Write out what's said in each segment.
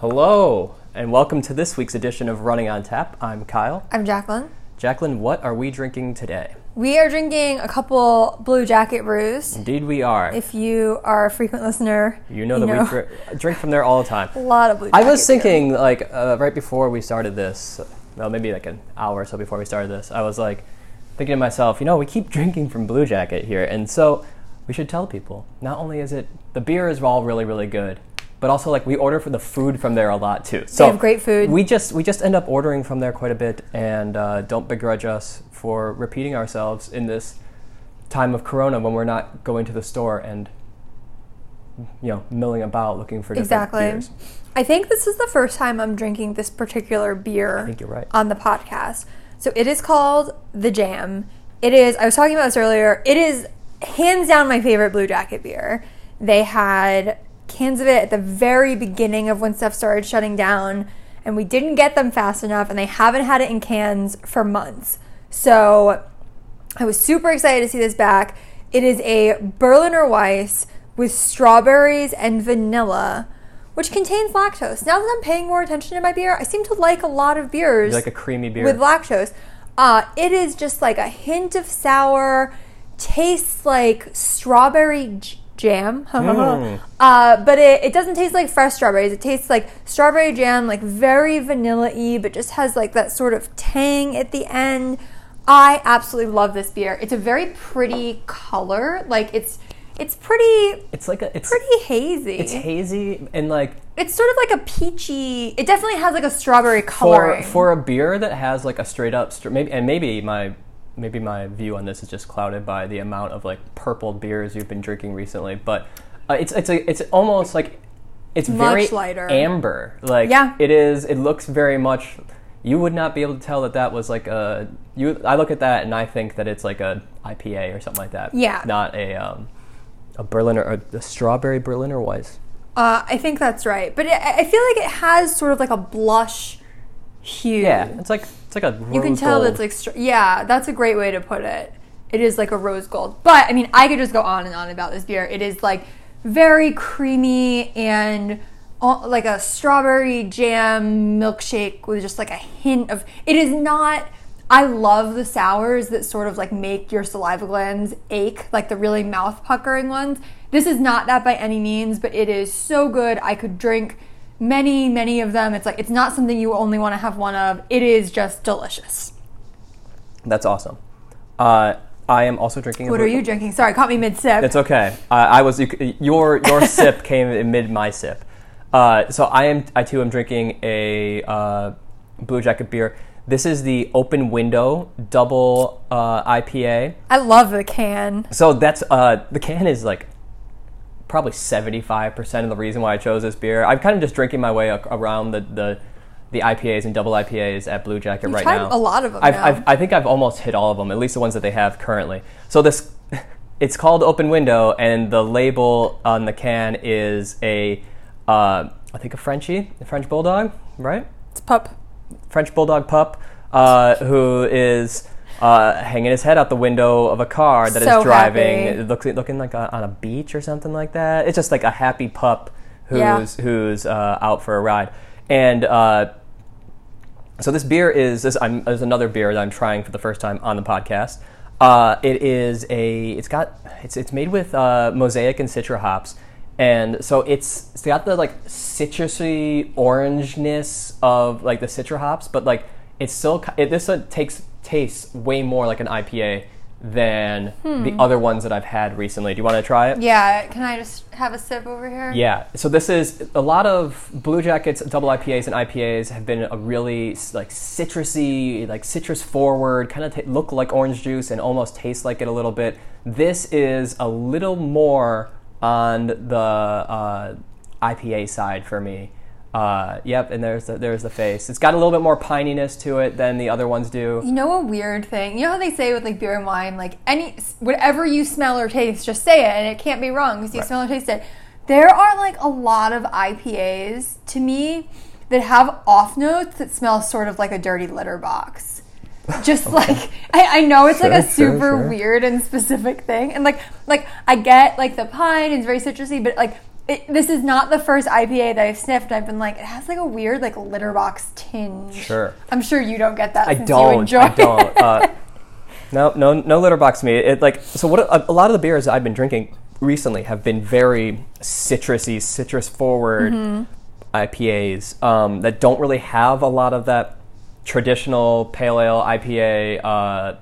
Hello, and welcome to this week's edition of Running on Tap. I'm Kyle. I'm Jacqueline. Jacqueline, what are we drinking today? We are drinking a couple Blue Jacket brews. Indeed, we are. If you are a frequent listener, you know that we dr- drink from there all the time. A lot of Blue Jacket I was thinking, beer. like, uh, right before we started this, well, maybe like an hour or so before we started this, I was like, thinking to myself, you know, we keep drinking from Blue Jacket here, and so we should tell people. Not only is it the beer is all really really good, but also like we order for the food from there a lot too. So they have great food. We just we just end up ordering from there quite a bit, and uh, don't begrudge us for repeating ourselves in this time of Corona when we're not going to the store and you know milling about looking for different exactly. beers. I think this is the first time I'm drinking this particular beer. I think you're right on the podcast. So it is called the Jam. It is. I was talking about this earlier. It is hands down my favorite Blue Jacket beer. They had cans of it at the very beginning of when stuff started shutting down, and we didn't get them fast enough, and they haven't had it in cans for months. So I was super excited to see this back. It is a Berliner Weiss with strawberries and vanilla, which contains lactose. Now that I'm paying more attention to my beer, I seem to like a lot of beers. You like a creamy beer with lactose. Uh, it is just like a hint of sour, tastes like strawberry jam. mm. uh, but it, it doesn't taste like fresh strawberries. It tastes like strawberry jam, like very vanilla y, but just has like that sort of tang at the end. I absolutely love this beer. It's a very pretty color. Like it's it's pretty it's like a it's pretty hazy. It's hazy and like it's sort of like a peachy. It definitely has like a strawberry color For, for a beer that has like a straight up maybe and maybe my maybe my view on this is just clouded by the amount of like purple beers you've been drinking recently, but uh, it's it's a, it's almost like it's much very lighter amber. Like yeah. it is. It looks very much. You would not be able to tell that that was like a you. I look at that and I think that it's like a IPA or something like that. Yeah, not a um, a Berliner a, a strawberry Berliner Weiss. Uh, I think that's right, but it, I feel like it has sort of like a blush hue. Yeah, it's like it's like a you can tell gold. that's like yeah, that's a great way to put it. It is like a rose gold, but I mean, I could just go on and on about this beer. It is like very creamy and uh, like a strawberry jam milkshake with just like a hint of. It is not. I love the sours that sort of like make your saliva glands ache, like the really mouth puckering ones. This is not that by any means, but it is so good. I could drink many, many of them. It's like it's not something you only want to have one of. It is just delicious. That's awesome. Uh, I am also drinking. What are you drinking? Sorry, caught me mid sip. It's okay. Uh, I was your your sip came in mid my sip. Uh, so I am I too am drinking a uh, Blue Jacket beer. This is the Open Window Double uh, IPA. I love the can. So that's uh, the can is like probably 75% of the reason why I chose this beer. I'm kind of just drinking my way around the, the, the IPAs and double IPAs at Blue Jacket You've right tried now. a lot of them I've. I've, I think I've almost hit all of them, at least the ones that they have currently. So this, it's called Open Window, and the label on the can is a, uh, I think a Frenchie, a French bulldog, right? It's pup. French bulldog pup, uh, who is uh, hanging his head out the window of a car that so is driving, looking looking like a, on a beach or something like that. It's just like a happy pup who's yeah. who's uh, out for a ride, and uh, so this beer is this I'm, is another beer that I'm trying for the first time on the podcast. Uh, it is a it's got it's it's made with uh, mosaic and citra hops. And so it's it's got the like citrusy orangeness of like the citra hops, but like it's still it, this uh, takes tastes way more like an IPA than hmm. the other ones that I've had recently. Do you want to try it? Yeah. Can I just have a sip over here? Yeah. So this is a lot of Blue Jackets, double IPAs, and IPAs have been a really like citrusy, like citrus forward, kind of t- look like orange juice and almost taste like it a little bit. This is a little more on the uh, IPA side for me. Uh, yep, and there's the, there's the face. It's got a little bit more pininess to it than the other ones do. You know a weird thing? You know how they say with like beer and wine, like any whatever you smell or taste, just say it, and it can't be wrong because you right. smell or taste it. There are like a lot of IPAs to me that have off notes that smell sort of like a dirty litter box. Just okay. like I, I, know it's sure, like a super sure, sure. weird and specific thing, and like like I get like the pine, it's very citrusy, but like it, this is not the first IPA that I've sniffed. I've been like, it has like a weird like litter box tinge. Sure. I'm sure you don't get that. I don't. You enjoy I don't. Uh, no, no, no litter box me. It like so. What a, a lot of the beers I've been drinking recently have been very citrusy, citrus forward Mm-hmm. IPAs um, that don't really have a lot of that traditional pale ale IPA uh,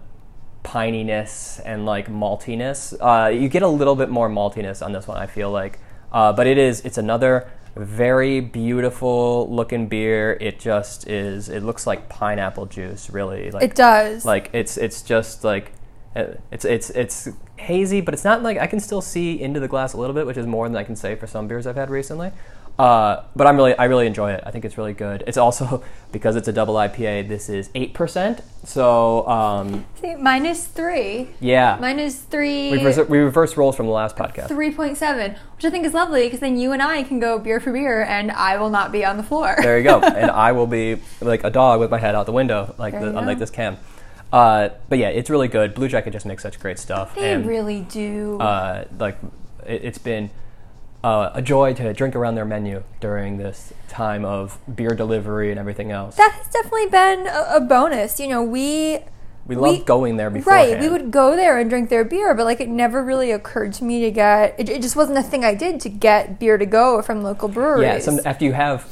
pininess and like maltiness. Uh, you get a little bit more maltiness on this one. I feel like, uh, but it is it's another very beautiful looking beer. It just is. It looks like pineapple juice, really. Like It does. like it's it's just like uh, it's it's it's hazy, but it's not like I can still see into the glass a little bit, which is more than I can say for some beers I've had recently. Uh, but I'm really I really enjoy it. I think it's really good. It's also because it's a double IPA. This is eight percent, so um, See, minus three. yeah, Minus three. we reverse, we reverse roles from the last podcast. 3.7, which I think is lovely because then you and I can go beer for beer and I will not be on the floor. There you go. and I will be like a dog with my head out the window, like the, unlike this cam. Uh, but yeah, it's really good. Blue Jacket just makes such great stuff. They and, really do. uh, like it, it's been uh, a joy to drink around their menu during this time of beer delivery and everything else. that has definitely been a, a bonus. You know, we we love we- going there beforehand. Right, we would go there and drink their beer, but like it never really occurred to me to get. It, it just wasn't a thing I did to get beer to go from local breweries. Yeah, some, after you have,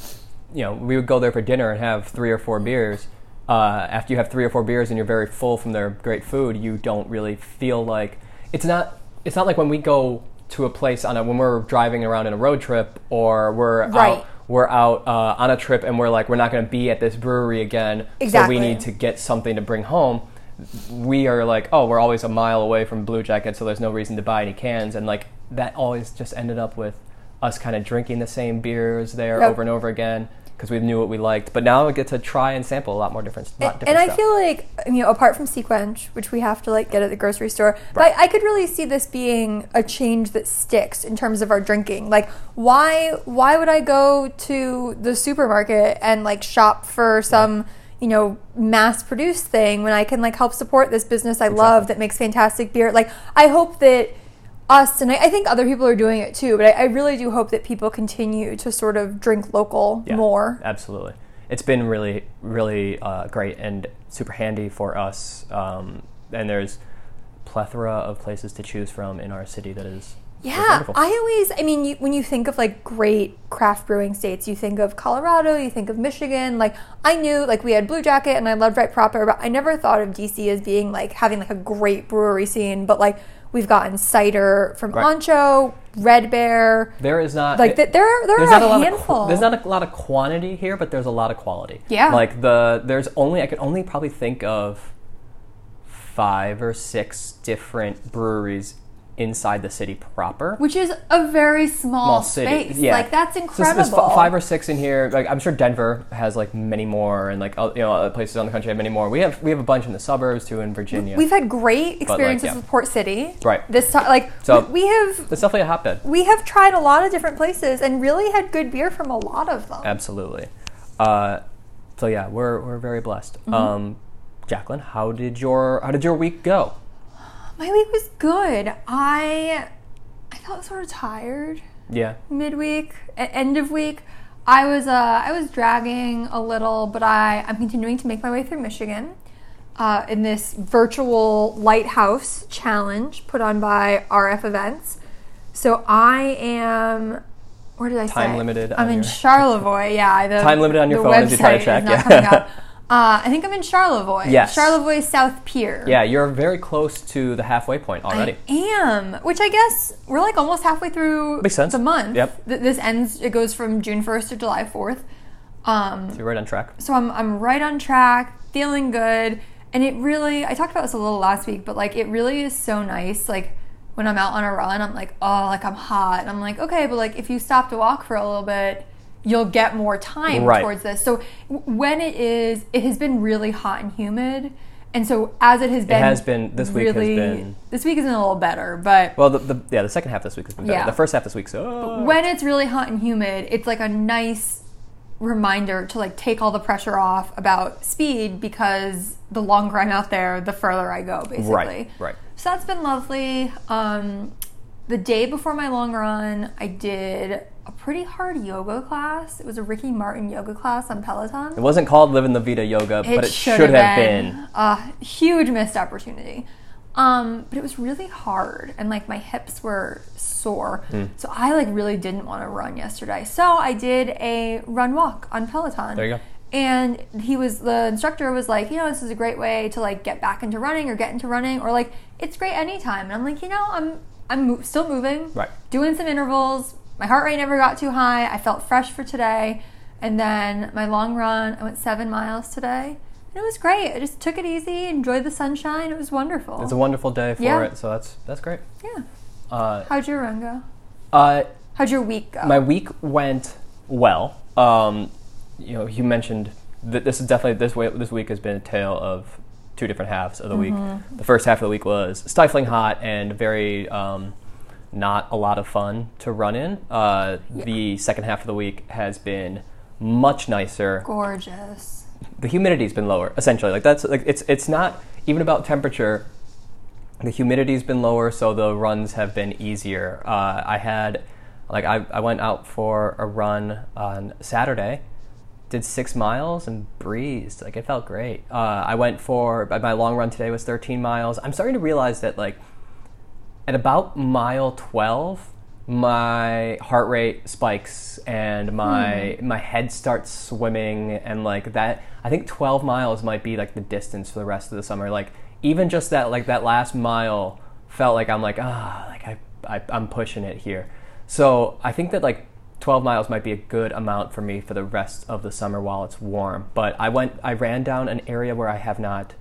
you know, we would go there for dinner and have three or four beers. Uh, after you have three or four beers and you're very full from their great food, you don't really feel like it's not. It's not like when we go to a place on a when we're driving around in a road trip or we're Right. out we're out uh, on a trip and we're like we're not going to be at this brewery again, exactly. so we need to get something to bring home. We are like, oh, we're always a mile away from Blue Jacket, so there's no reason to buy any cans, and like that always just ended up with us kind of drinking the same beers there Yep. over and over again because we knew what we liked. But now we get to try and sample a lot more different, lot and, different and I feel like you know, apart from SeaQuench, which we have to like get at the grocery store, Right. but I could really see this being a change that sticks in terms of our drinking. Like, why why would I go to the supermarket and like shop for some you know mass produced thing when I can like help support this business I love that makes fantastic beer? Like, I hope that us and I, I think other people are doing it too, but I, I really do hope that people continue to sort of drink local Yeah, more. Absolutely. It's been really, really uh, great and super handy for us. Um, and there's plethora of places to choose from in our city that is Yeah. I always, I mean, you, when you think of like great craft brewing states, you think of Colorado, you think of Michigan. Like, I knew like we had Blue Jacket and I loved Right Proper, but I never thought of DC as being like having like a great brewery scene. But like, we've gotten cider from Right. Anxo, Red Bear. there is not Like, th- there, there are a handful. of there's not a lot of quantity here, but there's a lot of quality. Yeah. Like the there's only I could only probably think of five or six different breweries inside the city proper. which is a very small, small city. space. Yeah, Like that's So there's- incredible. five or six in here. Like I'm sure Denver has like many more, and like you know other places around the country have many more. We have we have a bunch in the suburbs too in Virginia. We've had great experiences yeah. with Port City. Right. This time, like So- we, we have it's definitely a hotbed. we have tried a lot of different places and really had good beer from a lot of them. Absolutely. Uh, so yeah, we're we're very blessed. Mm-hmm. Um, Jacqueline, how did your how did your week go? My week was good. I I felt sort of tired Yeah. midweek, end of week. I was uh, I was dragging a little, but I I'm continuing to make my way through Michigan uh, in this virtual lighthouse challenge put on by RF Events. So I am. Where did I say? Time limited I'm in your- Charlevoix. Yeah, the, Time limited on your phone as you try to website is not yeah. coming up. Uh, I think I'm in Charlevoix. Yes. Charlevoix South Pier. Yeah, you're very close to the halfway point already. I am, which I guess we're like almost halfway through Makes sense. the month. Yep. Th- this ends. It goes from June first to July fourth. Um, You're right on track. so I'm I'm right on track, feeling good, and it really. I talked about this a little last week, but like it really is so nice. Like when I'm out on a run, I'm like, oh, like I'm hot, and I'm like, okay, but like if you stop to walk for a little bit. You'll get more time Right. towards this. So when it is, it has been really hot and humid, and so as it has been, it has been- this week has been- this week has been a little better, but Well, the, the yeah the second half this week has been better. Yeah. The first half this week, so when it's really hot and humid, it's like a nice reminder to like take all the pressure off about speed because the longer I'm out there, the further I go, basically. right, right. So that's been lovely. Um, the day before my long run, I did a pretty hard yoga class. It was a Ricky Martin yoga class on Peloton. It wasn't called Living the Vita Yoga, but it should, should have been. a huge missed opportunity. Um, but it was really hard, and like my hips were sore, Hmm. so I like really didn't want to run yesterday. So I did a run walk on Peloton. There you go. And he was the instructor was like, you know, this is a great way to like get back into running or get into running, or like it's great anytime. And I'm like, you know, I'm I'm mo- still moving, Right. doing some intervals. My heart rate never got too high. I felt fresh for today. And then my long run, I went seven miles today. And it was great. I just took it easy, enjoyed the sunshine. It was wonderful. It's a wonderful day for Yeah. it, so that's that's great. yeah. Uh, How'd your run go? uh, How'd your week go? my week went well. Um, you know, you mentioned that this is definitely this way. This week has been a tale of two different halves of the week. The first half of the week was stifling hot and very um, not a lot of fun to run in. Uh, The second half of the week has been much nicer. Gorgeous. the humidity's been lower essentially like that's like it's it's not even about temperature the humidity's been lower so the runs have been easier uh, i had like I, I went out for a run on saturday did six miles and breezed. Like it felt great. Uh, i went for my long run today was 13 miles. I'm starting to realize that like at about mile 12 my heart rate spikes and my my head starts swimming and like that i think 12 miles might be like the distance for the rest of the summer. Like even just that like that last mile felt like i'm like ah like I, I i'm pushing it here. So i think that like 12 miles might be a good amount for me for the rest of the summer while it's warm but i went i ran down an area where i have not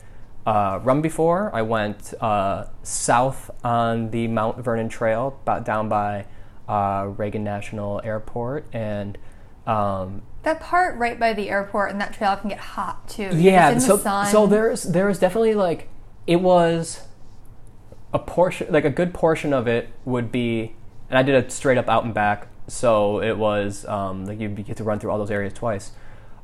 uh, run before. I went uh, south on the Mount Vernon Trail, about down by uh, Reagan National Airport, and um, That part right by the airport and that trail can get hot too. yeah. In So the sun. so there's there's definitely like it was a portion like a good portion of it would be, and I did a straight up out and back, so it was um, like you get to run through all those areas twice.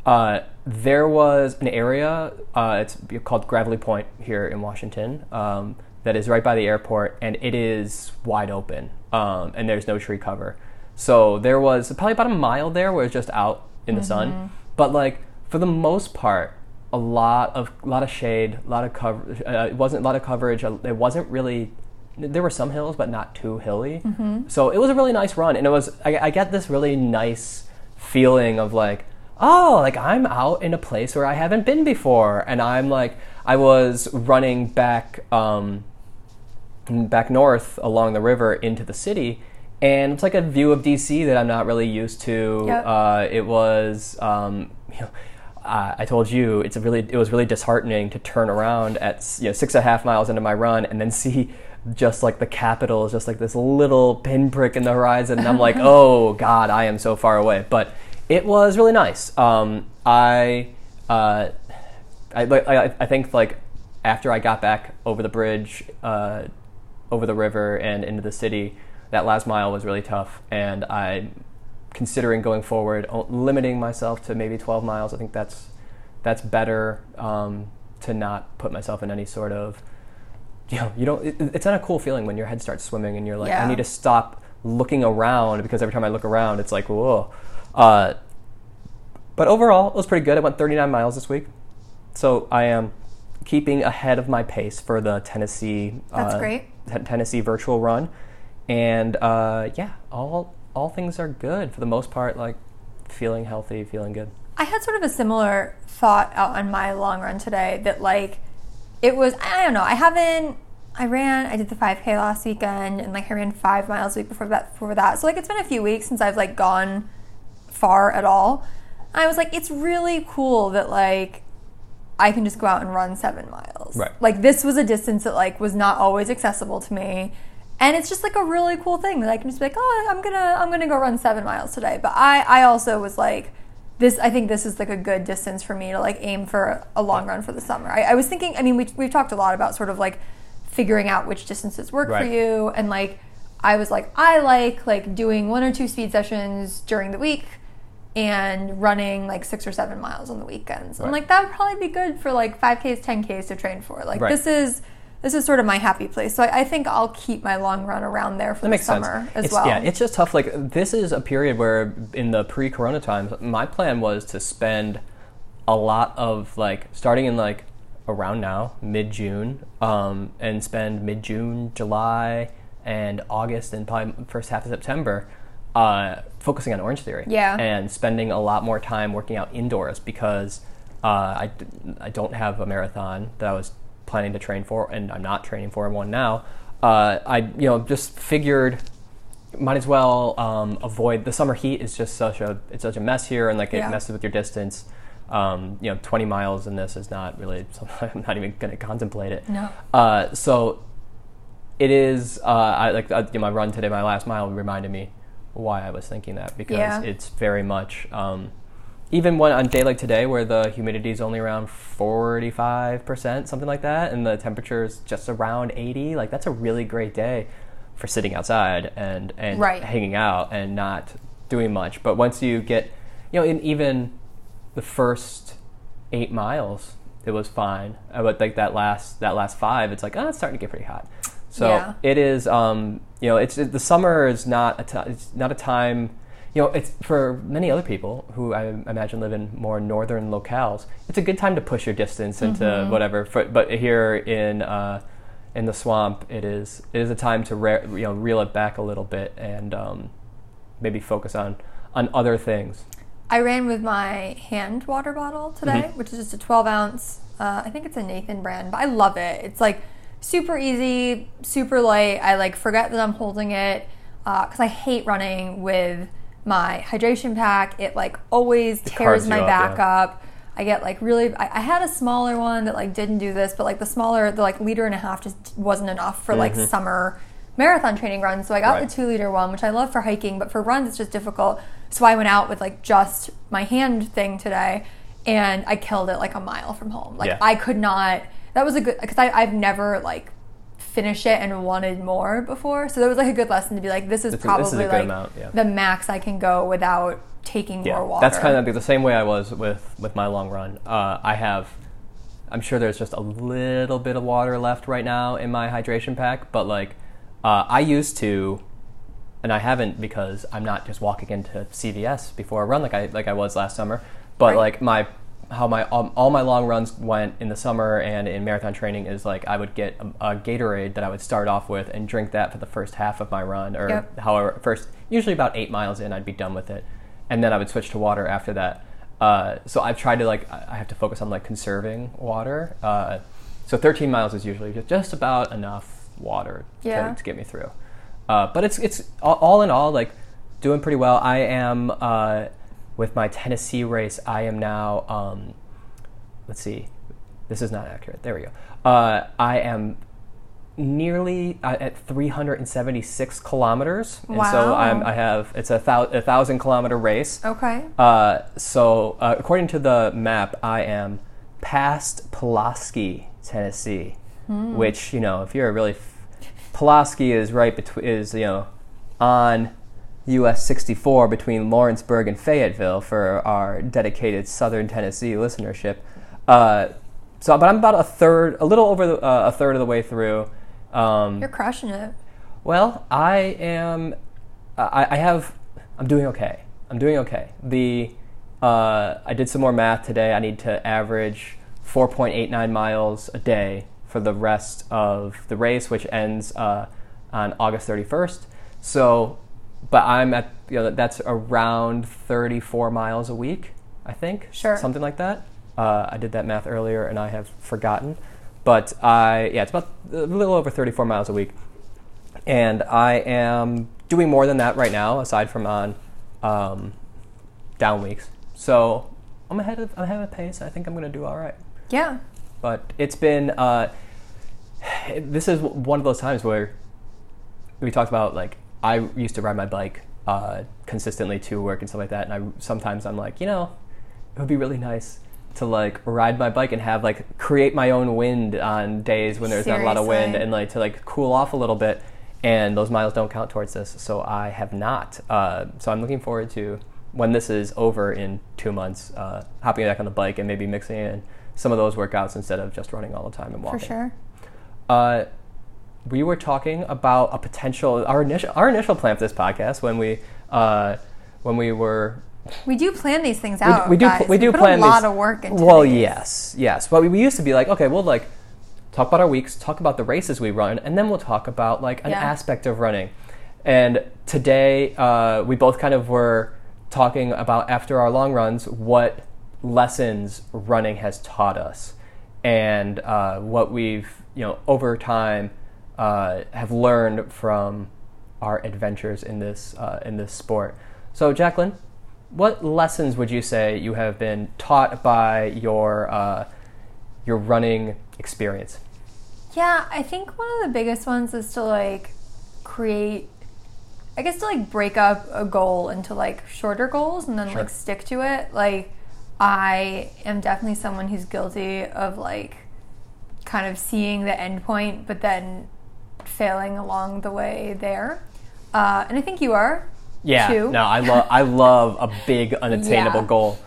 Uh, there was an area, uh, it's called Gravelly Point here in Washington, um, that is right by the airport, and it is wide open, um, and there's no tree cover. So there was probably about a mile there where it was just out in the sun, but like for the most part, a lot of a lot of shade, a lot of cover. Uh, it wasn't a lot of coverage. uh, It wasn't really. There were some hills, but not too hilly. So it was a really nice run, and it was. I, I get this really nice feeling of like, oh, like I'm out in a place where I haven't been before, and I'm like, I was running back. Um, back north along the river into the city and it's like a view of dc that i'm not really used to Yep. uh, it was um, you know, uh, i told you it's a really it was really disheartening to turn around at you know six and a half miles into my run and then see just like the capital is just like this little pinprick in the horizon and i'm like oh god i am so far away but it was really nice um, i uh, I, I, I think like after I got back over the bridge, uh, over the river and into the city, that last mile was really tough, and I'm considering going forward, limiting myself to maybe 12 miles. I think that's that's better um, to not put myself in any sort of you know you don't. It, it's not a cool feeling when your head starts swimming and you're like, Yeah. I need to stop looking around because every time I look around, it's like whoa. Uh, but overall, it was pretty good. I went 39 miles this week. So I am keeping ahead of my pace for the Tennessee. That's uh, great. T- Tennessee virtual run, and uh, yeah, all all things are good for the most part. Like feeling healthy, feeling good. I had sort of a similar thought out on my long run today that like it was I don't know, I haven't I ran I did the 5k last weekend and like I ran 5 miles a week before that before that. So like it's been a few weeks since I've like gone far at all. I was like it's really cool that like I can just go out and run 7 miles. Right. Like this was a distance that like was not always accessible to me. And it's just like a really cool thing that I can just be like, oh, I'm gonna, I'm gonna go run seven miles today. But I, I also was like, this i think this is like a good distance for me to like aim for a long run for the summer. I, I was thinking i mean we, we've talked a lot about sort of like figuring out which distances work for you. And like i was like i like like doing one or two speed sessions during the week and running like six or seven miles on the weekends. I'm like that would probably be good for like 5ks 10ks to train for. Like Right. this is this is sort of my happy place. So I, I think I'll keep my long run around there for That the makes summer sense. as it's, well. Yeah, it's just tough. Like this is a period where, in the pre-corona times, my plan was to spend a lot of like starting in like around now, mid-June, um, and spend mid-June, July, and August, and probably first half of September, uh, focusing on Orange Theory. Yeah. and spending a lot more time working out indoors because uh, I, I don't have a marathon that I was planning to train for, and I'm not training for one now. Uh, I you know just figured might as well um, avoid the summer heat is just such a it's such a mess here and like it Yeah. messes with your distance. Um, you know, 20 miles in this is not really something I'm not even going to contemplate it. No. Uh, so it is uh, I like uh, you know, my run today, my last mile reminded me why I was thinking that because Yeah. it's very much um, even when on a day like today where the humidity is only around 45% something like that and the temperature is just around 80 like that's a really great day for sitting outside and and Right. hanging out and not doing much but once you get you know in even the first 8 miles it was fine Uh, but like that last that last 5 it's like oh it's starting to get pretty hot so Yeah. it is um you know it's the summer is not a it's not a time you know, it's for many other people who I imagine live in more northern locales. It's a good time to push your distance into Mm-hmm. whatever. For, but here in uh, in the swamp, it is it is a time to re- you know reel it back a little bit and um, maybe focus on on other things. I ran with my hand water bottle today, Mm-hmm. which is just a 12 ounce. Uh, I think it's a Nathan brand, but I love it. It's like super easy, super light. I like forget that I'm holding it because I hate running with my hydration pack. It like always tears my you up, back yeah. up. I get like really. I, I had a smaller one that like didn't do this, but like the smaller, the like liter and a half just wasn't enough for like summer marathon training runs. So I got Mm-hmm. Right. the two liter one, which I love for hiking, but for runs it's just difficult. So I went out with like just my hand thing today, and I killed it like a mile from home. Like Yeah. I could not. That was a good because I've never like finished it and wanted more before. So that was like a good lesson to be like, this is is- probably this is like amount, yeah. the max I can go without taking Yeah, more water. that's kind of the same way I was with with my long run. Uh, I have, I'm sure there's just a little bit of water left right now in my hydration pack, but like uh, I used to, and I haven't because I'm not just walking into CVS before a run like I like I was last summer. But Right. like my how my um, all my long runs went in the summer and in marathon training is like I would get a, a Gatorade that I would start off with and drink that for the first half of my run or Yep. however first usually about eight miles in I'd be done with it and then I would switch to water after that. Uh, so I've tried to like I have to focus on like conserving water. Uh, so 13 miles is usually just, just about enough water Yeah. to, to get me through. Uh, but it's it's all, all in all like doing pretty well. I am uh, with my Tennessee race. I am now. Um, let's see. This is not accurate. There we go. Uh, I am nearly uh, at 376 kilometers, and so I'm, I have it's a, thou- a thousand kilometer race. okay. Uh, so uh, according to the map, I am past Pulaski, Tennessee, Hmm. which you know if you're a really f- Pulaski is right between is you know on US 64 between Lawrenceburg and Fayetteville for our dedicated Southern Tennessee listenership. Uh, so, but I'm about a third, a little over the, uh, a third of the way through. Um, You're crushing it. well, I am. I, I have. I'm doing okay. I'm doing okay. The uh, I did some more math today. I need to average 4.89 miles a day for the rest of the race, which ends uh, on August 31st. So, but I'm at you know that's around 34 miles a week. I think. Sure. Something like that. Uh, I did that math earlier and I have forgotten. But I yeah, it's about a little over 34 miles a week and I am doing more than that right now, aside from on um, down weeks. So I'm ahead of I'm ahead of pace. I think I'm going to do all right. Yeah. But it's been uh, this is one of those times where we talked about like I used to ride my bike uh, consistently to work and stuff like that, and I sometimes I'm like, you know, it would be really nice to like ride my bike and have like create my own wind on days when there's not a lot of wind and like to like cool off a little bit. And those miles don't count towards this, so I have not. Uh, so I'm looking forward to when this is over in two months, uh, hopping back on the bike and maybe mixing in some of those workouts instead of just running all the time and walking For sure. uh, we were talking about a potential our initial our initial plan for this podcast when we uh, when we were We do plan these things out. we do guys. we do put plan a lot these- of work into well these. yes yes but we, we used to be like okay we'll like talk about our weeks talk about the races we run and then we'll talk about like an Yeah. aspect of running and today uh, we both kind of were talking about after our long runs what lessons running has taught us and uh, what we've you know over time uh, have learned from our adventures in this uh, in this sport. So, Jacqueline, what lessons would you say you have been taught by your uh, your running experience? Yeah, I think one of the biggest ones is to like create I guess to like break up a goal into like shorter goals and then Sure. like stick to it. Like I am definitely someone who's guilty of like kind of seeing the end point but then failing along the way there. Uh, and I think you are. Yeah, too. no, I love I love a big unattainable Yeah. goal.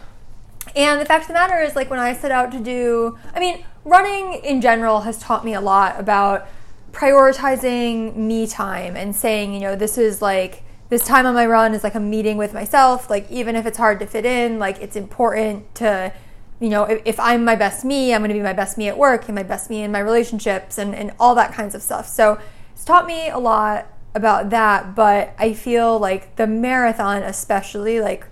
And the fact of the matter is, like, when I set out to do, I mean, running in general has taught me a lot about prioritizing me time and saying, you know, this is like, this time on my run is like a meeting with myself. Like, even if it's hard to fit in, like, it's important to, you know, if, if I'm my best me, I'm going to be my best me at work and my best me in my relationships and, and all that kinds of stuff. So taught me a lot about that. But I feel like the marathon, especially, like,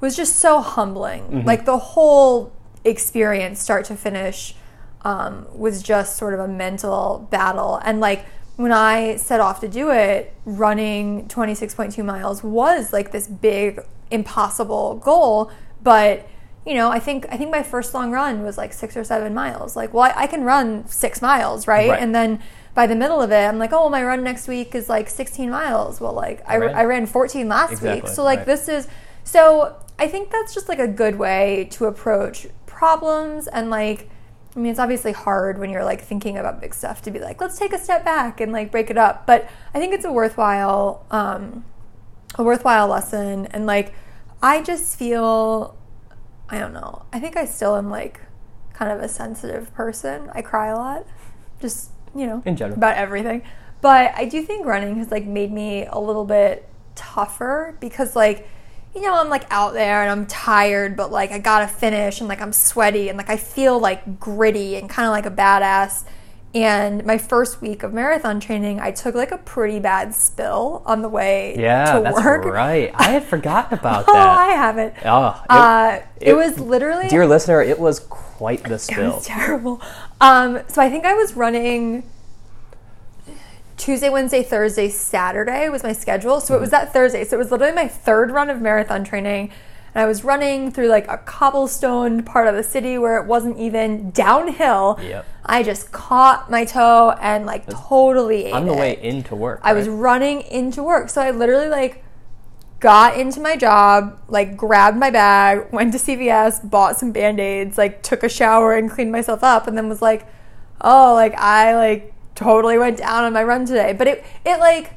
was just so humbling. Like the whole experience, start to finish, um, was just sort of a mental battle. And like when I set off to do it, running 26.2 miles was like this big, impossible goal. But you know, I think I think my first long run was like six or seven miles. Like, well, I, I can run six miles, right? Right. And then by the middle of it, I'm like, oh, my run next week is like 16 miles. Well, like I, Right. I ran 14 last week, so like right. this is so I think that's just like a good way to approach problems and like I mean it's obviously hard when you're like thinking about big stuff to be like let's take a step back and like break it up but I think it's a worthwhile um a worthwhile lesson and like I just feel I don't know I think I still am like kind of a sensitive person I cry a lot just you know In general. about everything but I do think running has like made me a little bit tougher because like you know, I'm like out there and I'm tired, but like I gotta finish and like I'm sweaty and like I feel like gritty and kind of like a badass. And my first week of marathon training, I took like a pretty bad spill on the way Yeah, to that's work. right. I had forgotten about Oh, that. I haven't. Oh, it- uh, it, it- was literally dear listener, it was quite the it spill. was terrible. Um, so I think I was running Tuesday, Wednesday, Thursday, Saturday was my schedule. So it was Mm-hmm. that Thursday. So it was literally my third run of marathon training. And I was running through like a cobblestone part of the city where it wasn't even downhill. Yep. I just caught my toe and like totally ate on the it. way into work. I was running into work. So I literally like got into my job, like grabbed my bag, went to CVS, bought some band-aids, like took a shower and cleaned myself up and then was like, "Oh, like I like totally went down on my run today." But it it like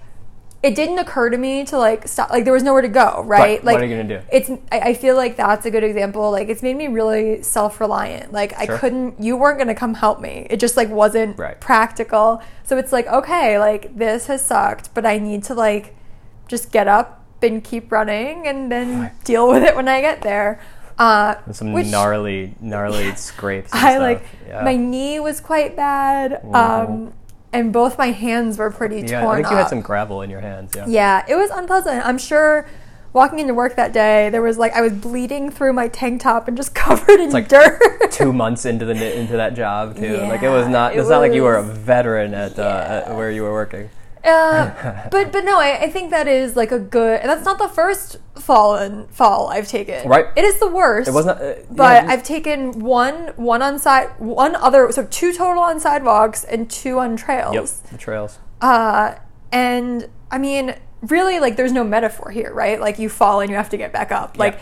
it didn't occur to me to like stop like there was nowhere to go, right? Right. Like What are you gonna do? It's I, I feel like that's a good example. Like it's made me really self-reliant. Like I couldn't you weren't gonna come help me. It just like wasn't Right. practical. So it's like, okay, like this has sucked, but I need to like just get up and keep running and then deal with it when I get there. Uh, some which gnarly, gnarly scrapes. And I stuff. like Yeah. my knee was quite bad, um, and both my hands were pretty Yeah, torn I think up. you had some gravel in your hands. Yeah. Yeah, it was unpleasant. I'm sure walking into work that day, there was like I was bleeding through my tank top and just covered in like dirt. Two months into the into that job too. like it was Yeah, not. it It's not like you were a veteran at, uh, at where you were working. Uh, but but no, I, I think that is like a good, and that's not the first fall and fall I've taken. Right. It is the worst. It wasn't. Uh, But yeah, I've taken one one on side, one other, so two total on sidewalks and two on trails. Yep. The trails. Uh, and I mean, really, like, there's no metaphor here, right? Like, you fall and you have to get back up. Like,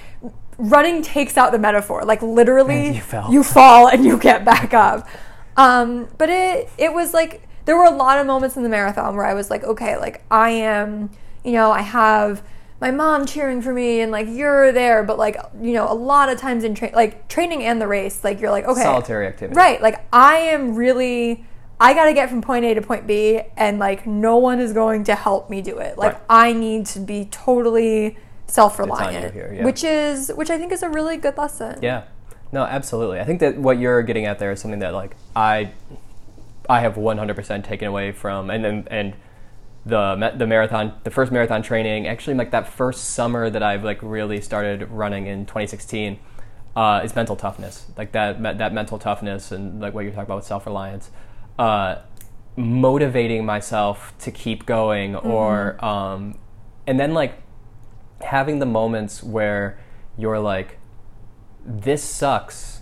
running takes out the metaphor. Like, literally, you you fall and you get back up. Um, but it it was like there were a lot of moments in the marathon where I was like, okay, like I am, you know, I have my mom cheering for me and like you're there, but like you know, a lot of times in tra- like training and the race, like you're like, okay, Solitary activity. Right. Like I am really I got to get from point A to point B, and like no one is going to help me do it. Like Right. I need to be totally self reliant, here, yeah. which is which I think is a really good lesson. Yeah. No, absolutely. I think that what you're getting at there is something that like I I have 100% taken away from and and, and the the marathon the first marathon training actually like that first summer that I've like really started running in 2016 uh, is mental toughness. Like that that mental toughness and like what you're talking about with self reliance uh, motivating myself to keep going or um, and then like having the moments where you're like this sucks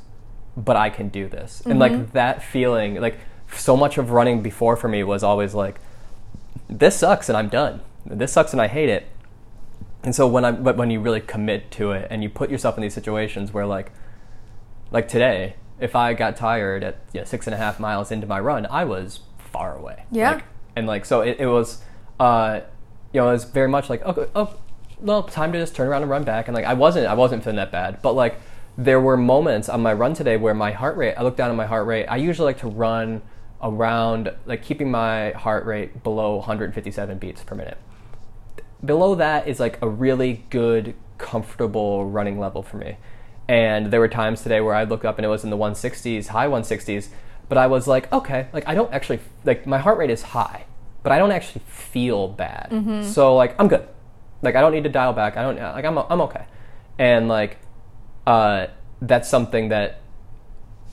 but i can do this. And like that feeling like so much of running before for me was always like this sucks and i'm done. This sucks and i hate it. And so when i but when you really commit to it and you put yourself in these situations where like like today if i got tired at you know, six and a half miles into my run i was far away. Yeah. Like, and like so it, it was uh you know it was very much like okay oh well time to just turn around and run back. And like i wasn't i wasn't feeling that bad. But like there were moments on my run today where my heart rate i looked down at my heart rate. I usually like to run around like keeping my heart rate below 157 beats per minute below that is like a really good, comfortable running level for me. And there were times today where I look up and it was in the 160s, high 160s, but I was like, okay, like I don't actually like my heart rate is high, but I don't actually feel bad. So like I'm good. Like I don't need to dial back. I don't like I'm I'm okay. And like uh that's something that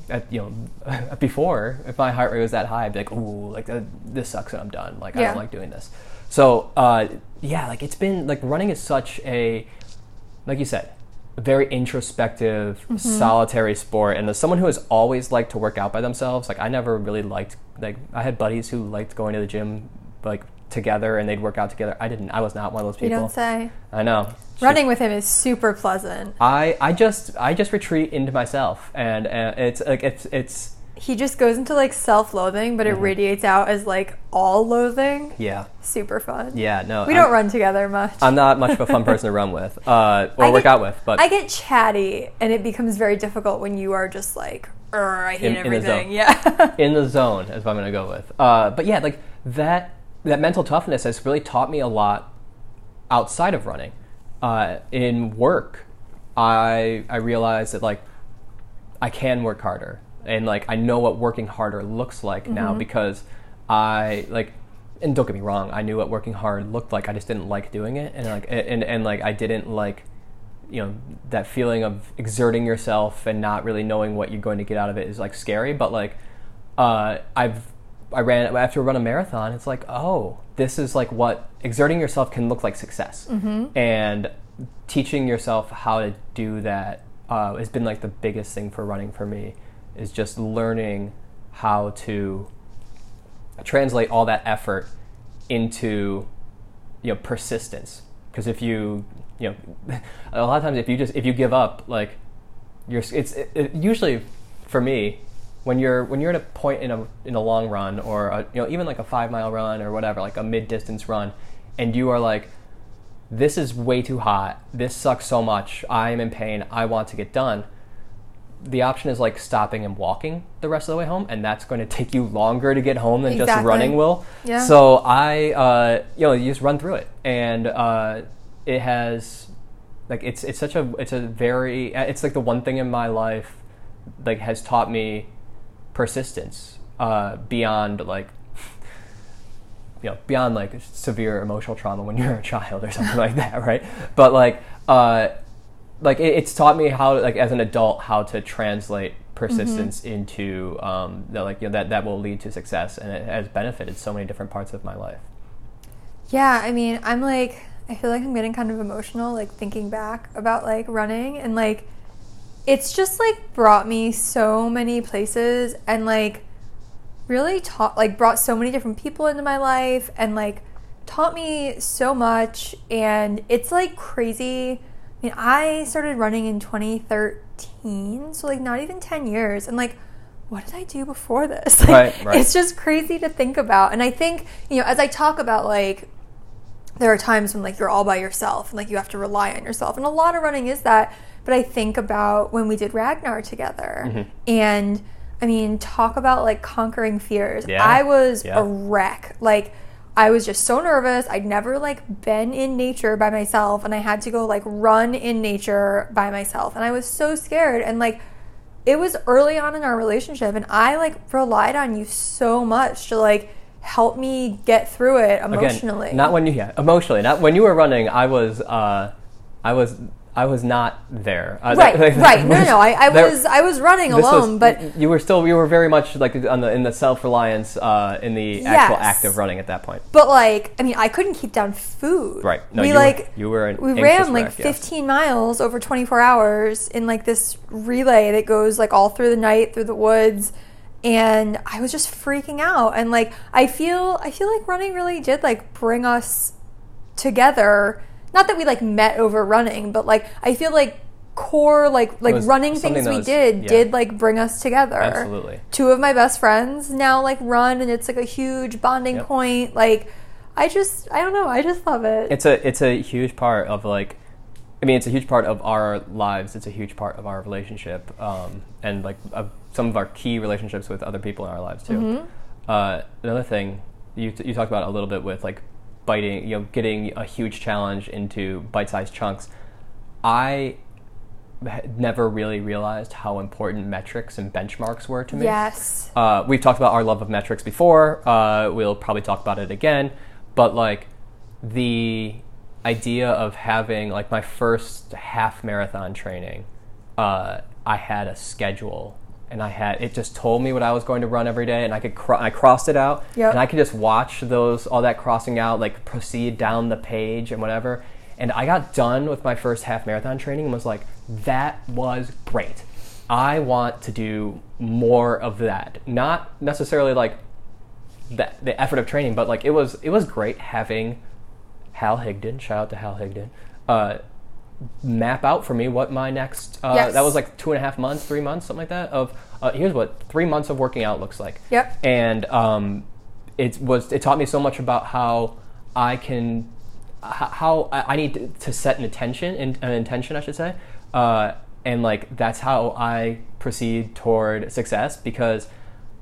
at, you know, before, if my heart rate was that high, I'd be like, "Ooh, like uh, this sucks, and I'm done. Like I don't like doing this." So, uh, yeah, like it's been like running is such a, like you said, a very introspective, Mm-hmm. solitary sport. And as someone who has always liked to work out by themselves, like I never really liked like I had buddies who liked going to the gym like together and they'd work out together. I didn't. I was not one of those people. You don't say. I know. Running with him is super pleasant. I, I just I just retreat into myself and uh, it's like it's it's He just goes into like self-loathing, but it radiates out as like all loathing. yeah Super fun. yeah no We I'm- don't run together much. I'm not much of a fun person to run with uh, or I work get- out with, but I get chatty, and it becomes very difficult when you are just like, I hate In- in the everything. zone. yeah. in the zone is what I'm going to go with. Uh, but yeah, like that that mental toughness has really taught me a lot outside of running. Uh, in work, I I realized that like I can work harder, and like I know what working harder looks like now because I like. And don't get me wrong, I knew what working hard looked like. I just didn't like doing it, and like and and like I didn't like you know that feeling of exerting yourself and not really knowing what you're going to get out of it is like scary but like uh, i've i ran after a run a marathon. It's like oh this is like what exerting yourself can look like success. And teaching yourself how to do that uh, has been like the biggest thing for running for me is just learning how to translate all that effort into you know persistence. Because if you you know a lot of times if you just if you give up like you're it's it, it, usually for me when you're when you're at a point in a in a long run or a, you know even like a 5 mile run or whatever like a mid distance run and you are like this is way too hot. This sucks so much. I am in pain. I want to get done. The option is like stopping and walking the rest of the way home, and that's going to take you longer to get home than just running will. Yeah. So I, uh, you know, you just run through it, and uh, it has, like, it's it's such a it's a very it's like the one thing in my life, like, has taught me persistence uh, beyond like. You know, beyond like severe emotional trauma when you're a child or something like that, right? But like, uh, like it, it's taught me how like as an adult how to translate persistence into um that like you know that that will lead to success and it has benefited so many different parts of my life Yeah, I mean, I'm like, I feel like I'm getting kind of emotional, like thinking back about like running and like, it's just like brought me so many places and like really taught, like, brought so many different people into my life and like taught me so much. And it's like crazy. I mean, I started running in 2013, so like not even 10 years. And like, what did I do before this? Like, Right, right. It's just crazy to think about. And I think, you know, as I talk about like, there are times when like you're all by yourself and like you have to rely on yourself. And a lot of running is that. But I think about when we did Ragnar together and I mean, talk about like conquering fears. Yeah. I was Yeah. a wreck. Like I was just so nervous. I'd never like been in nature by myself and I had to go like run in nature by myself. And I was so scared and like it was early on in our relationship and I like relied on you so much to like help me get through it emotionally. Again, not when you yeah emotionally, not when you were running. I was uh, I was I was not there. Uh, right, that- right. No, no, no. I, I there- was I was running this was- alone, but you were still you were very much like on the in the self reliance uh, in the actual act of running at that point. But like, I mean, I couldn't keep down food. Right. No, we you were- like you were we ran like wreck, yes. 15 miles over 24 hours in like this relay that goes like all through the night through the woods, and I was just freaking out. And like, I feel I feel like running really did like bring us together. Not that we like met over running, but like I feel like core like like running things we was- did yeah. did like bring us together Absolutely. two of my best friends now like run and it's like a huge bonding Yep. point like i just i don't know i just love it It's a it's a huge part of like, I mean, it's a huge part of our lives. It's a huge part of our relationship, um, and like some of our key relationships with other people in our lives too. Mm-hmm. Uh, another thing you you talked about a little bit with like biting, you know, getting a huge challenge into bite-sized chunks. I never really realized how important metrics and benchmarks were to me. yes Uh, we've talked about our love of metrics before. Uh, we'll probably talk about it again. But like the idea of having like my first half marathon training, uh, I had a schedule and I had it just told me what I was going to run every day, and I could cro- I crossed it out, Yep. and I could just watch those all that crossing out like proceed down the page and whatever. And I got done with my first half marathon training and was like, that was great. I want to do more of that. Not necessarily like the, the effort of training, but like it was it was great having Hal Higdon, shout out to Hal Higdon, uh, map out for me what my next uh, Yes. that was like two and a half months, three months, something like that. Of uh, here's what three months of working out looks like. Yep. And um, it was it taught me so much about how I can how I I need to- to set an intention in- an intention I should say, uh, and like that's how I proceed toward success because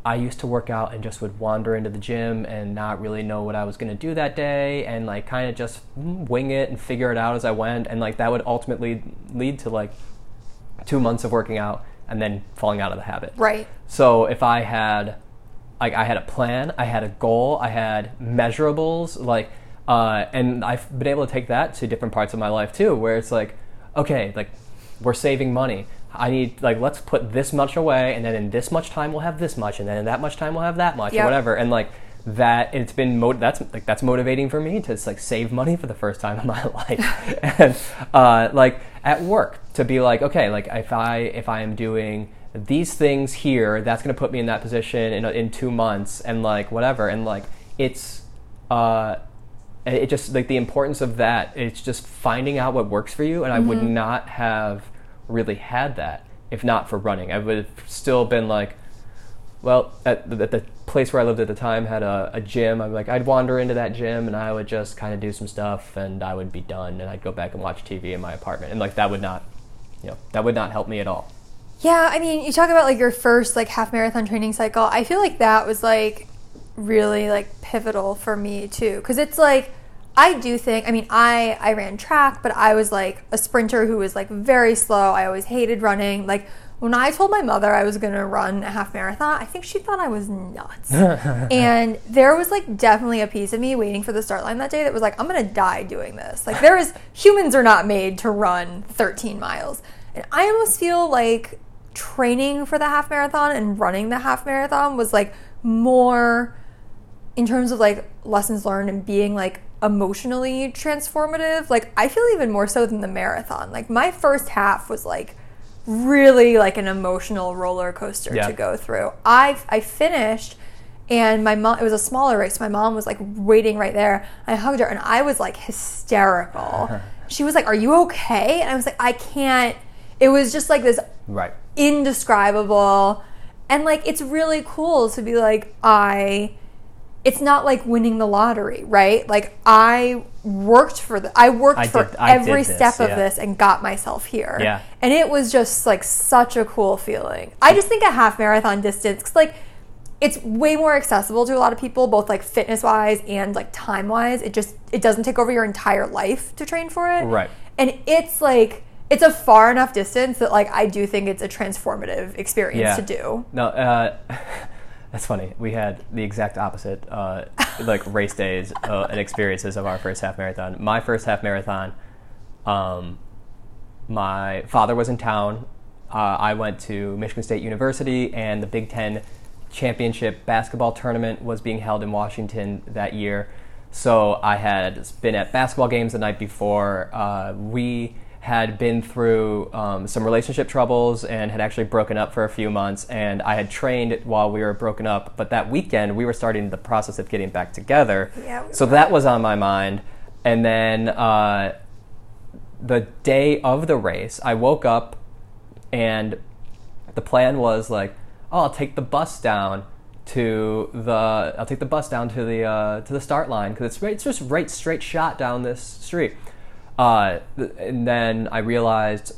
I used to work out and just would wander into the gym and not really know what I was going to do that day and like kind of just wing it and figure it out as I went and like that would ultimately lead to like two months of working out and then falling out of the habit. right So if I had, like, I had a plan, I had a goal, I had measurables, like, uh, and I've been able to take that to different parts of my life too, where it's like, okay, like, we're saving money. I need like let's put this much away, and then in this much time we'll have this much, and then in that much time we'll have that much, Yep. or whatever. And like that, it's been mo- that's like that's motivating for me to like save money for the first time in my life, and uh, like at work to be like, okay, like if I if I am doing these things here, that's going to put me in that position in in two months, and like whatever, and like it's. Uh, it just like the importance of that it's just finding out what works for you and i would not have really had that if not for running. I would have still been like well at the, at the place where i lived at the time had a, a gym. I'm like i'd wander into that gym and i would just kind of do some stuff and i would be done and i'd go back and watch tv in my apartment. And like that would not you know that would not help me at all. Yeah i mean you talk about like your first like half marathon training cycle. I feel like that was like really like pivotal for me too. Because it's like i do think i mean i i ran track but i was like a sprinter who was like very slow. I always hated running. Like when i told my mother i was going to run a half marathon i think she thought i was nuts. And there was like definitely a piece of me waiting for the start line that day that was like i'm going to die doing this. Like there is humans are not made to run 13 miles. And i almost feel like training for the half marathon and running the half marathon was like more in terms of like lessons learned and being like emotionally transformative like i feel even more so than the marathon. Like my first half was like really like an emotional roller coaster Yeah. to go through. I i finished and my mom it was a smaller race. My mom was like waiting right there. I hugged her and i was like hysterical. Uh-huh. She was like are you okay? And i was like i can't. It was just like this right. indescribable and like it's really cool to be like i it's not like winning the lottery, right? Like I worked for the I worked I for did- I every this, step of yeah. this and got myself here. Yeah. And it was just like such a cool feeling. I just think a half marathon distance cuz like it's way more accessible to a lot of people both like fitness wise and like time wise. It just it doesn't take over your entire life to train for it. Right. And it's like it's a far enough distance that like I do think it's a transformative experience Yeah. to do. No, uh, that's funny. We had the exact opposite, uh, like race days uh, and experiences of our first half marathon. My first half marathon, um, my father was in town. Uh, I went to Michigan State University, and the Big Ten championship basketball tournament was being held in Washington that year. So I had been at basketball games the night before. Uh, we had been through um, some relationship troubles and had actually broken up for a few months. And I had trained while we were broken up. But that weekend, we were starting the process of getting back together. Yeah, we so that was on my mind. And then uh, the day of the race, I woke up and the plan was like, oh, I'll take the bus down to the I'll take the bus down to the uh, to the start line because it's right, it's just right straight shot down this street. Uh, and then I realized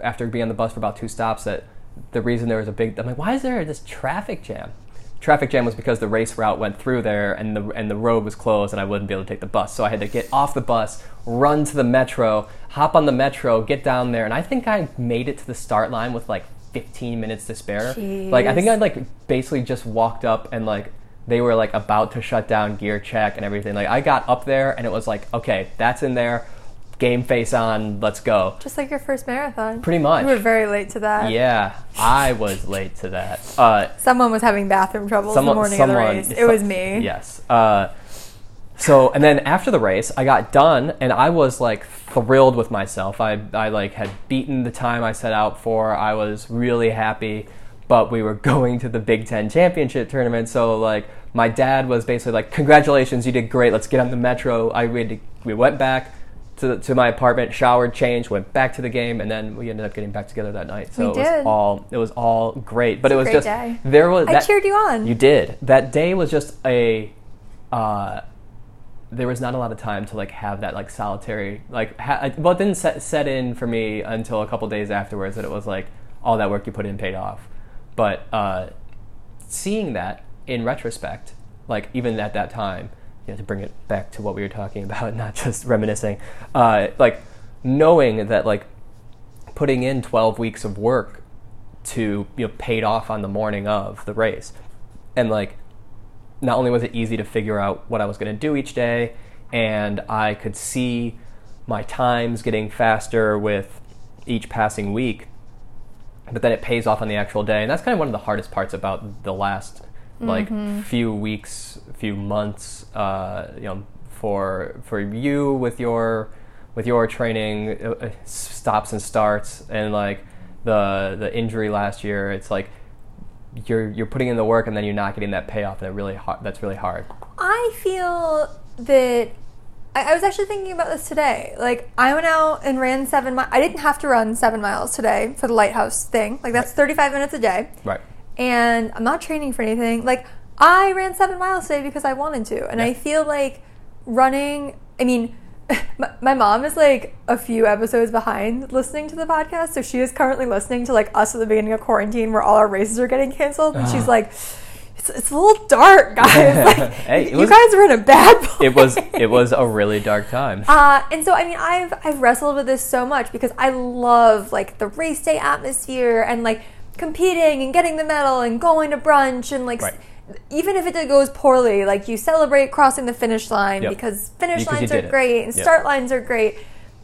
after being on the bus for about two stops that the reason there was a big I'm like, why is there this traffic jam? Traffic jam was because the race route went through there and the and the road was closed and I wouldn't be able to take the bus. So I had to get off the bus, run to the metro, hop on the metro, get down there, and I think I made it to the start line with like 15 minutes to spare. Like I think I like basically just walked up and like they were like about to shut down gear check and everything. Like I got up there and it was like, okay, that's in there. Game face on, let's go. Just like your first marathon. Pretty much. You were very late to that. Yeah, I was late to that. Uh, Someone was having bathroom troubles someone, the morning someone, of the race. It was me. Yes. Uh, so, and then after the race, I got done, and I was like thrilled with myself. I, I like had beaten the time I set out for. I was really happy, but we were going to the Big Ten championship tournament. So, like, my dad was basically like, "Congratulations, you did great. Let's get on the metro." I we, to, we went back. To, to my apartment, showered, changed, went back to the game, and then we ended up getting back together that night. So We it was all it was all great, but it was great just day. there was I that, cheered you on. you did. That day was just a. Uh, there was not a lot of time to like have that like solitary like. Ha- well, it didn't set, set in for me until a couple days afterwards that it was like all that work you put in paid off. But uh, seeing that in retrospect, like even at that time, you know, to bring it back to what we were talking about, not just reminiscing, uh, like knowing that like putting in 12 weeks of work to you know paid off on the morning of the race. And like not only was it easy to figure out what I was going to do each day and I could see my times getting faster with each passing week but then it pays off on the actual day. And that's kind of one of the hardest parts about the last like few weeks few months uh, you know for for you with your with your training uh, uh, stops and starts and like the the injury last year it's like you're you're putting in the work and then you're not getting that payoff and it really hard, that's really hard I feel that I, I was actually thinking about this today. Like I went out and ran seven miles. I didn't have to run seven miles today for the lighthouse thing. Like that's thirty five minutes a day. right and I'm not training for anything. Like I ran seven miles today because I wanted to, and Yeah. I feel like running. I mean, my, my mom is like a few episodes behind listening to the podcast, so she is currently listening to like us at the beginning of quarantine, where all our races are getting canceled, and she's like. It's, it's a little dark, guys. Like, Hey, you was- guys are in a bad place. it was it was a really dark time Uh, and so I mean I've I've wrestled with this so much because I love like the race day atmosphere and like competing and getting the medal and going to brunch and like Right. even if it goes poorly like you celebrate crossing the finish line Yep. because finish Because lines are it. great and Yep. start lines are great.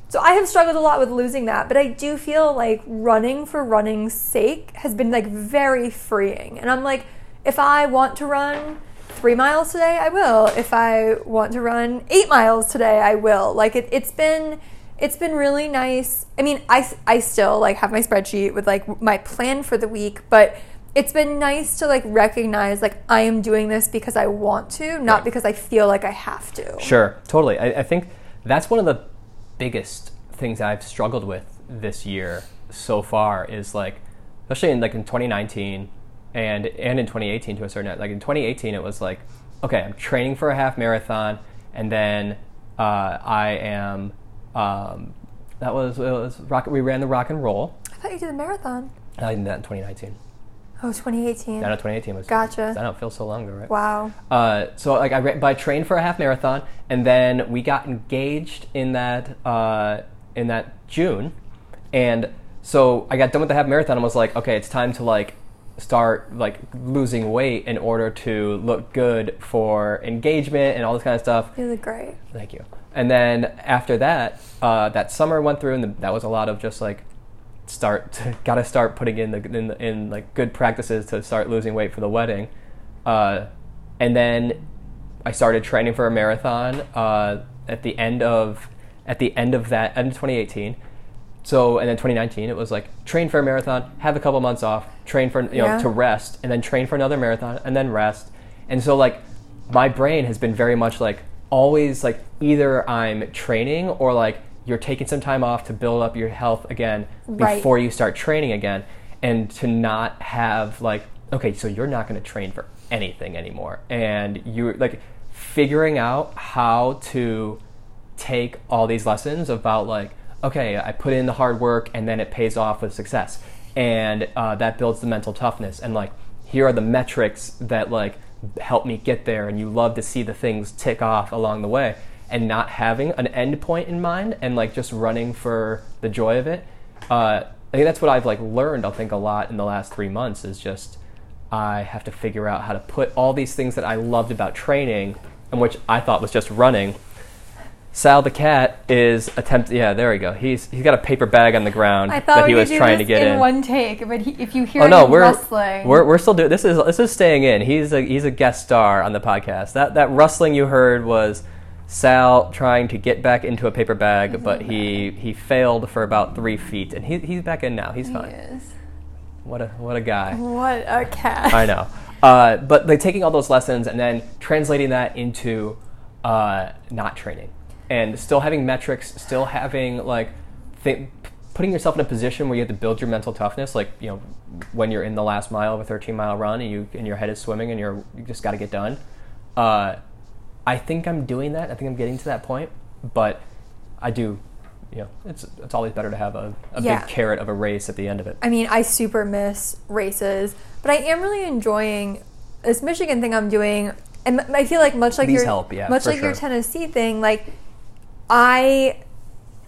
So I have struggled a lot with losing that, but I do feel like running for running's sake has been like very freeing. And I'm like if I want to run three miles today, I will. If I want to run eight miles today, I will. Like it, it's been, it's been really nice. I mean, I, I still like have my spreadsheet with like my plan for the week, but it's been nice to like recognize like I am doing this because I want to, not Right. because I feel like I have to. Sure, totally. I, I think that's one of the biggest things I've struggled with this year so far is like, especially in like in 2019 and and in 2018 to a certain extent. like in 2018 it was like okay, I'm training for a half marathon, and then uh, I am. Um, that was, it was rock, we ran the rock and roll. I thought you did a marathon. I did that in 2019. Oh, 2018. I know 2018 was. Gotcha. I don't feel so long ago, right? Wow. Uh, so like I, ra- but I trained for a half marathon, and then we got engaged in that uh, in that June, and so I got done with the half marathon and was like, okay, it's time to like start like losing weight in order to look good for engagement and all this kind of stuff. You look great. Thank you. And then after that, uh, that summer went through, and the, that was a lot of just like start got to start putting in the in, the, in like good practices to start losing weight for the wedding. Uh, and then I started training for a marathon uh, at the end of at the end of that end of 2018. So and then 2019 it was like train for a marathon, have a couple months off, train for you know Yeah. to rest, and then train for another marathon, and then rest. And so like my brain has been very much like always like either I'm training or like you're taking some time off to build up your health again Right. before you start training again, and to not have like okay, so you're not going to train for anything anymore, and you're like figuring out how to take all these lessons about like okay i put in the hard work and then it pays off with success. And uh, that builds the mental toughness. And like here are the metrics that like help me get there and you love to see the things tick off along the way and not having an end point in mind and like just running for the joy of it uh, i think that's what i've like learned i think a lot in the last three months is just I have to figure out how to put all these things that I loved about training, and which I thought was just running. Sal the cat is attempt. Yeah, there we go. He's he's got a paper bag on the ground that he was trying to get in, in. one take, but he, if you hear oh no, we're, rustling, we're we're still doing this is this is staying in. He's a he's a guest star on the podcast. That that rustling you heard was Sal trying to get back into a paper bag, but he he failed for about three feet, and he he's back in now. He's fine. He is. What a what a guy. What a cat. I know. Uh, but like taking all those lessons and then translating that into uh, not training and still having metrics, still having like th- putting yourself in a position where you have to build your mental toughness. Like you know when you're in the last mile of a 13 mile run and you and your head is swimming and you're you just got to get done. Uh, I think I'm doing that. I think I'm getting to that point, but I do. You know, it's it's always better to have a, a Yeah. big carrot of a race at the end of it. I mean, I super miss races, but I am really enjoying this Michigan thing I'm doing. And I feel like much like These your help, yeah, much like your. Tennessee thing, like I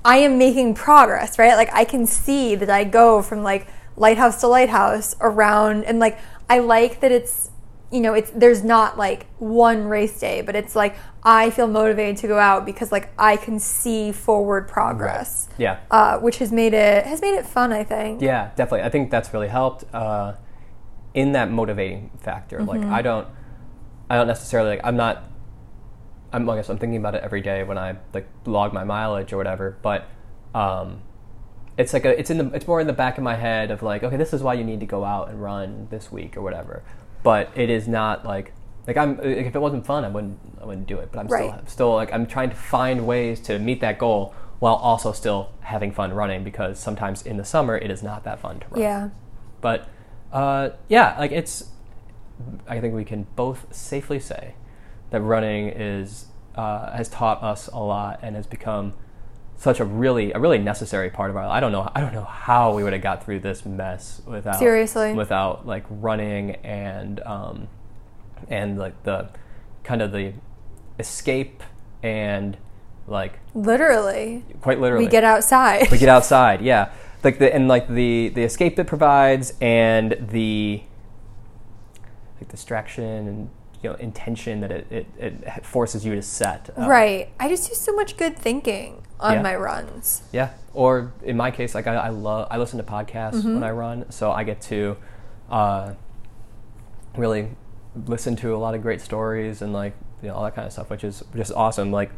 I am making progress, right? Like I can see that I go from like lighthouse to lighthouse around and like I like that it's you know, it's there's not like one race day, but it's like I feel motivated to go out because like I can see forward progress. Yeah. Uh, which has made it has made it fun, I think. Yeah, definitely. I think that's really helped uh, in that motivating factor. Like I don't, I don't necessarily like. I'm not. I'm. I guess I'm thinking about it every day when I like log my mileage or whatever. But um, it's like a. It's in the. It's more in the back of my head of like, okay, this is why you need to go out and run this week or whatever. But it is not like. Like I'm, like if it wasn't fun, I wouldn't, I wouldn't do it. But I'm Right. still, still like I'm trying to find ways to meet that goal while also still having fun running because sometimes in the summer it is not that fun to run. Yeah. But uh, yeah, like it's. I think we can both safely say that running is uh, has taught us a lot and has become such a really a really necessary part of our life. I don't know I don't know how we would have got through this mess without Seriously. without like running and um, and like the kind of the escape and like Literally. quite literally We get outside. we get outside yeah like the and like the the escape it provides and the like distraction and you know intention that it, it, it forces you to set uh, right. I just do so much good thinking on Yeah. my runs. yeah or in my case like i, I love i listen to podcasts Mm-hmm. when i run so i get to uh, really listen to a lot of great stories and like you know all that kind of stuff which is just awesome like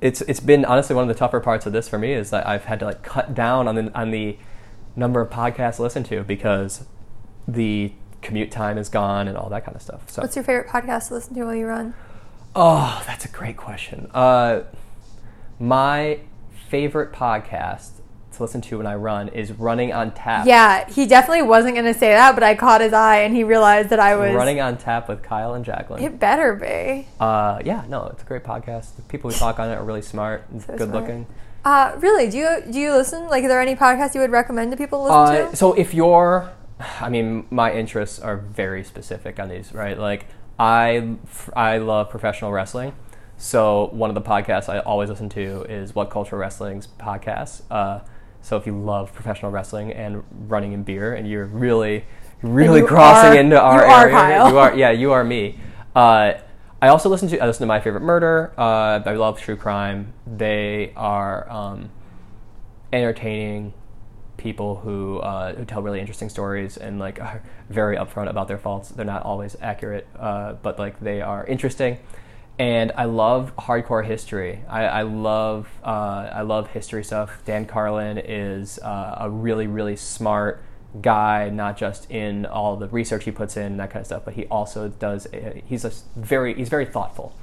it's it's been honestly one of the tougher parts of this for me is that I've had to like cut down on the on the number of podcasts I listen to because the commute time is gone and all that kind of stuff. So What's your favorite podcast to listen to while you run? Oh, that's a great question. Uh, my favorite podcast to listen to when I run is Running on Tap. Yeah, he definitely wasn't going to say that, but I caught his eye and he realized that I was. Running on Tap with Kyle and Jacqueline. It better be. Uh, yeah, no, it's a great podcast. The people who talk on it are really smart and So good smart. looking. Uh, really? Do you do you listen? Like, are there any podcasts you would recommend to people to listen Uh, to? so if you're, I mean, my interests are very specific on these, right? Like I, I love professional wrestling. So one of the podcasts I always listen to is What Culture Wrestling's podcast. Uh, so if you love professional wrestling and running in beer, and you're really, really you crossing are- into our you are area, you are, yeah, you are me. Uh, I also listen to I listen to My Favorite Murder. Uh, I love true crime. They are um, entertaining people who uh, who tell really interesting stories and like are very upfront about their faults. They're not always accurate, uh, but like they are interesting. And I love hardcore history. I, I love uh, I love history stuff. Dan Carlin is uh, a really really smart guy, not just in all the research he puts in and that kind of stuff, but he also does. He's a very he's very thoughtful,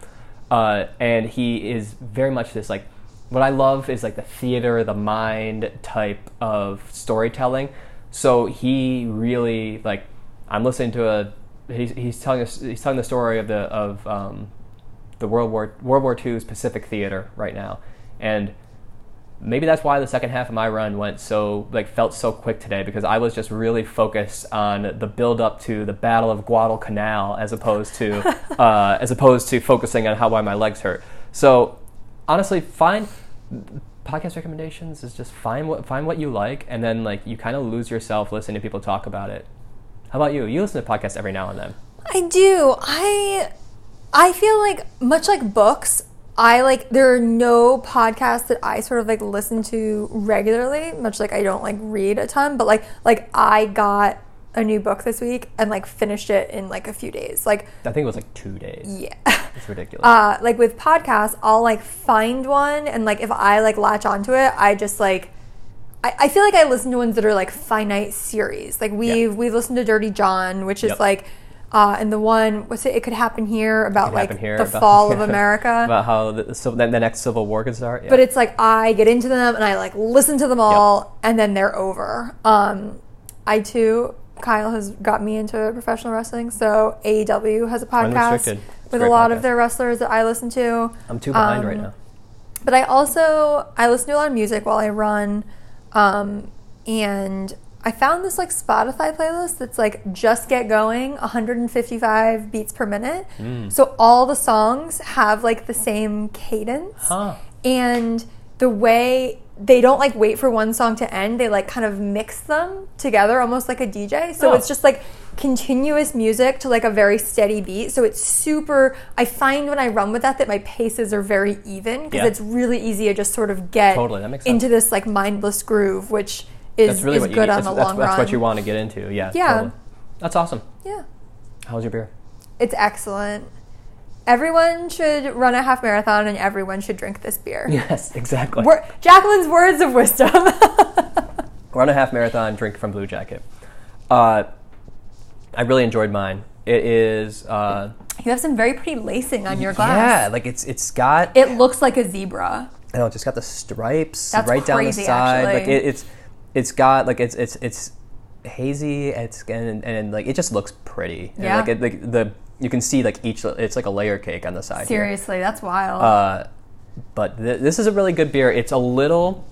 uh, and he is very much this like what I love is like the theater, the mind type of storytelling. So he really like I'm listening to a he's, he's telling us he's telling the story of the of um, the World War World War II's Pacific Theater right now, and maybe that's why the second half of my run went so like felt so quick today because I was just really focused on the build up to the Battle of Guadalcanal as opposed to uh, as opposed to focusing on how why my legs hurt. So honestly, find podcast recommendations is just find what find what you like and then like you kind of lose yourself listening to people talk about it. How about you? You listen to podcasts every now and then. I do. I I feel like much like books, I like there are no podcasts that I sort of like listen to regularly, much like I don't like read a ton, but like like I got a new book this week and like finished it in like a few days. Like I think it was like two days. yeah. It's ridiculous. uh, like with podcasts, I'll like find one and like if I like latch onto it, I just like I, I feel like I listen to ones that are like finite series. Like we've we've listened to Dirty John, which is Yep. like uh, and the one what's it? It could happen here about like here the about- fall of America. about how the, so then the next civil war could start. Yeah. but it's like I get into them and I like listen to them all and then they're over. Um, I too, Kyle has got me into professional wrestling. So AEW has a podcast. It's a with a lot podcast. of their wrestlers that I listen to. I'm too behind um, right now. But I also I listen to a lot of music while I run, um, and I found this like Spotify playlist that's like just get going, 155 beats per minute. Mm. So all the songs have like the same cadence, Huh. and the way they don't like wait for one song to end, they like kind of mix them together, almost like a DJ. So Oh. it's just like continuous music to like a very steady beat. So it's super. I find when I run with that that my paces are very even because Yeah. it's really easy to just sort of get Totally, into this like mindless groove, which is, That's really is good on that's, the that's, long that's run. what you want to get into. Yeah. Yeah. totally. That's awesome. Yeah, How's your beer? it's excellent. Everyone should run a half marathon, and everyone should drink this beer. Yes, exactly. Wor- Jacqueline's words of wisdom. Run a half marathon, drink from Bluejacket. Uh, I really enjoyed mine. It is. Uh, you have some very pretty lacing on your glass. Yeah, like it's it's got. It looks like a zebra. I know, it's just got the stripes That's right down the side. Like actually. it, it's it's got like it's it's it's hazy. It's and, and like it just looks pretty. And, Yeah. like it, like the you can see like each it's like a layer cake on the side. here. Seriously, that's wild. Uh, but th- this is a really good beer. It's a little.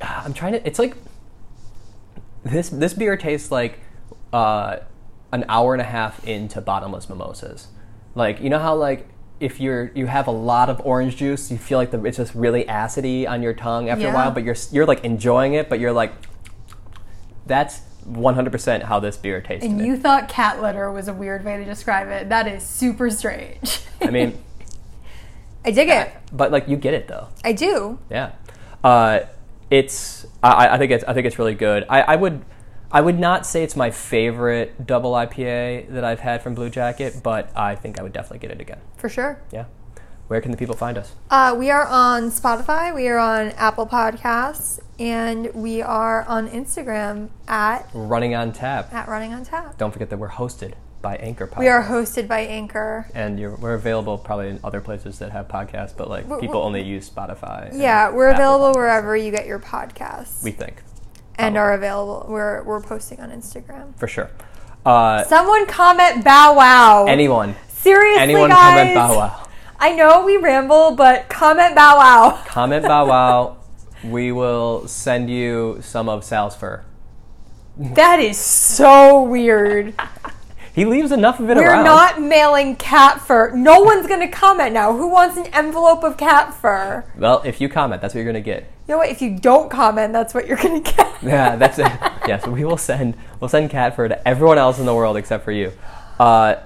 I'm trying to. It's like this. This beer tastes like uh, an hour and a half into bottomless mimosas. Like you know how like if you're you have a lot of orange juice, you feel like the, it's just really acidy on your tongue after Yeah. a while. But you're you're like enjoying it, but you're like, that's 100% how this beer tastes. and you thought cat litter was a weird way to describe it. That is super strange. I mean, I dig it. but like you get it though. I do. Yeah, uh, it's. I, I think it's. I think it's really good. I, I would. I would not say it's my favorite double IPA that I've had from Bluejacket, but I think I would definitely get it again. For sure. Yeah. Where can the people find us? Uh, we are on Spotify, we are on Apple Podcasts, and we are on Instagram at Running on tap. at Running on Tap. Don't forget that we're hosted by Anchor Podcast. We are hosted by Anchor. and you're, we're available probably in other places that have podcasts, but like We're- people we're- only use Spotify. Yeah, we're Apple available Podcasts. wherever you get your podcasts. we think and are available. We're we're posting on Instagram. for sure. Uh, Someone comment Bow Wow. anyone, Seriously, anyone guys. comment Bow Wow. I know we ramble, but comment Bow Wow. Comment Bow Wow. We will send you some of Sal's fur. That is so weird. He leaves enough of it around. We're not mailing cat fur. No one's gonna comment now. Who wants an envelope of cat fur? Well, if you comment, that's what you're gonna get. You know what? If you don't comment, that's what you're gonna get. Yeah, that's it. yeah, so we will send we'll send cat fur to everyone else in the world except for you. Uh,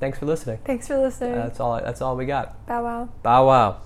thanks for listening. Thanks for listening. That's all. That's all we got. Bow wow. Bow wow.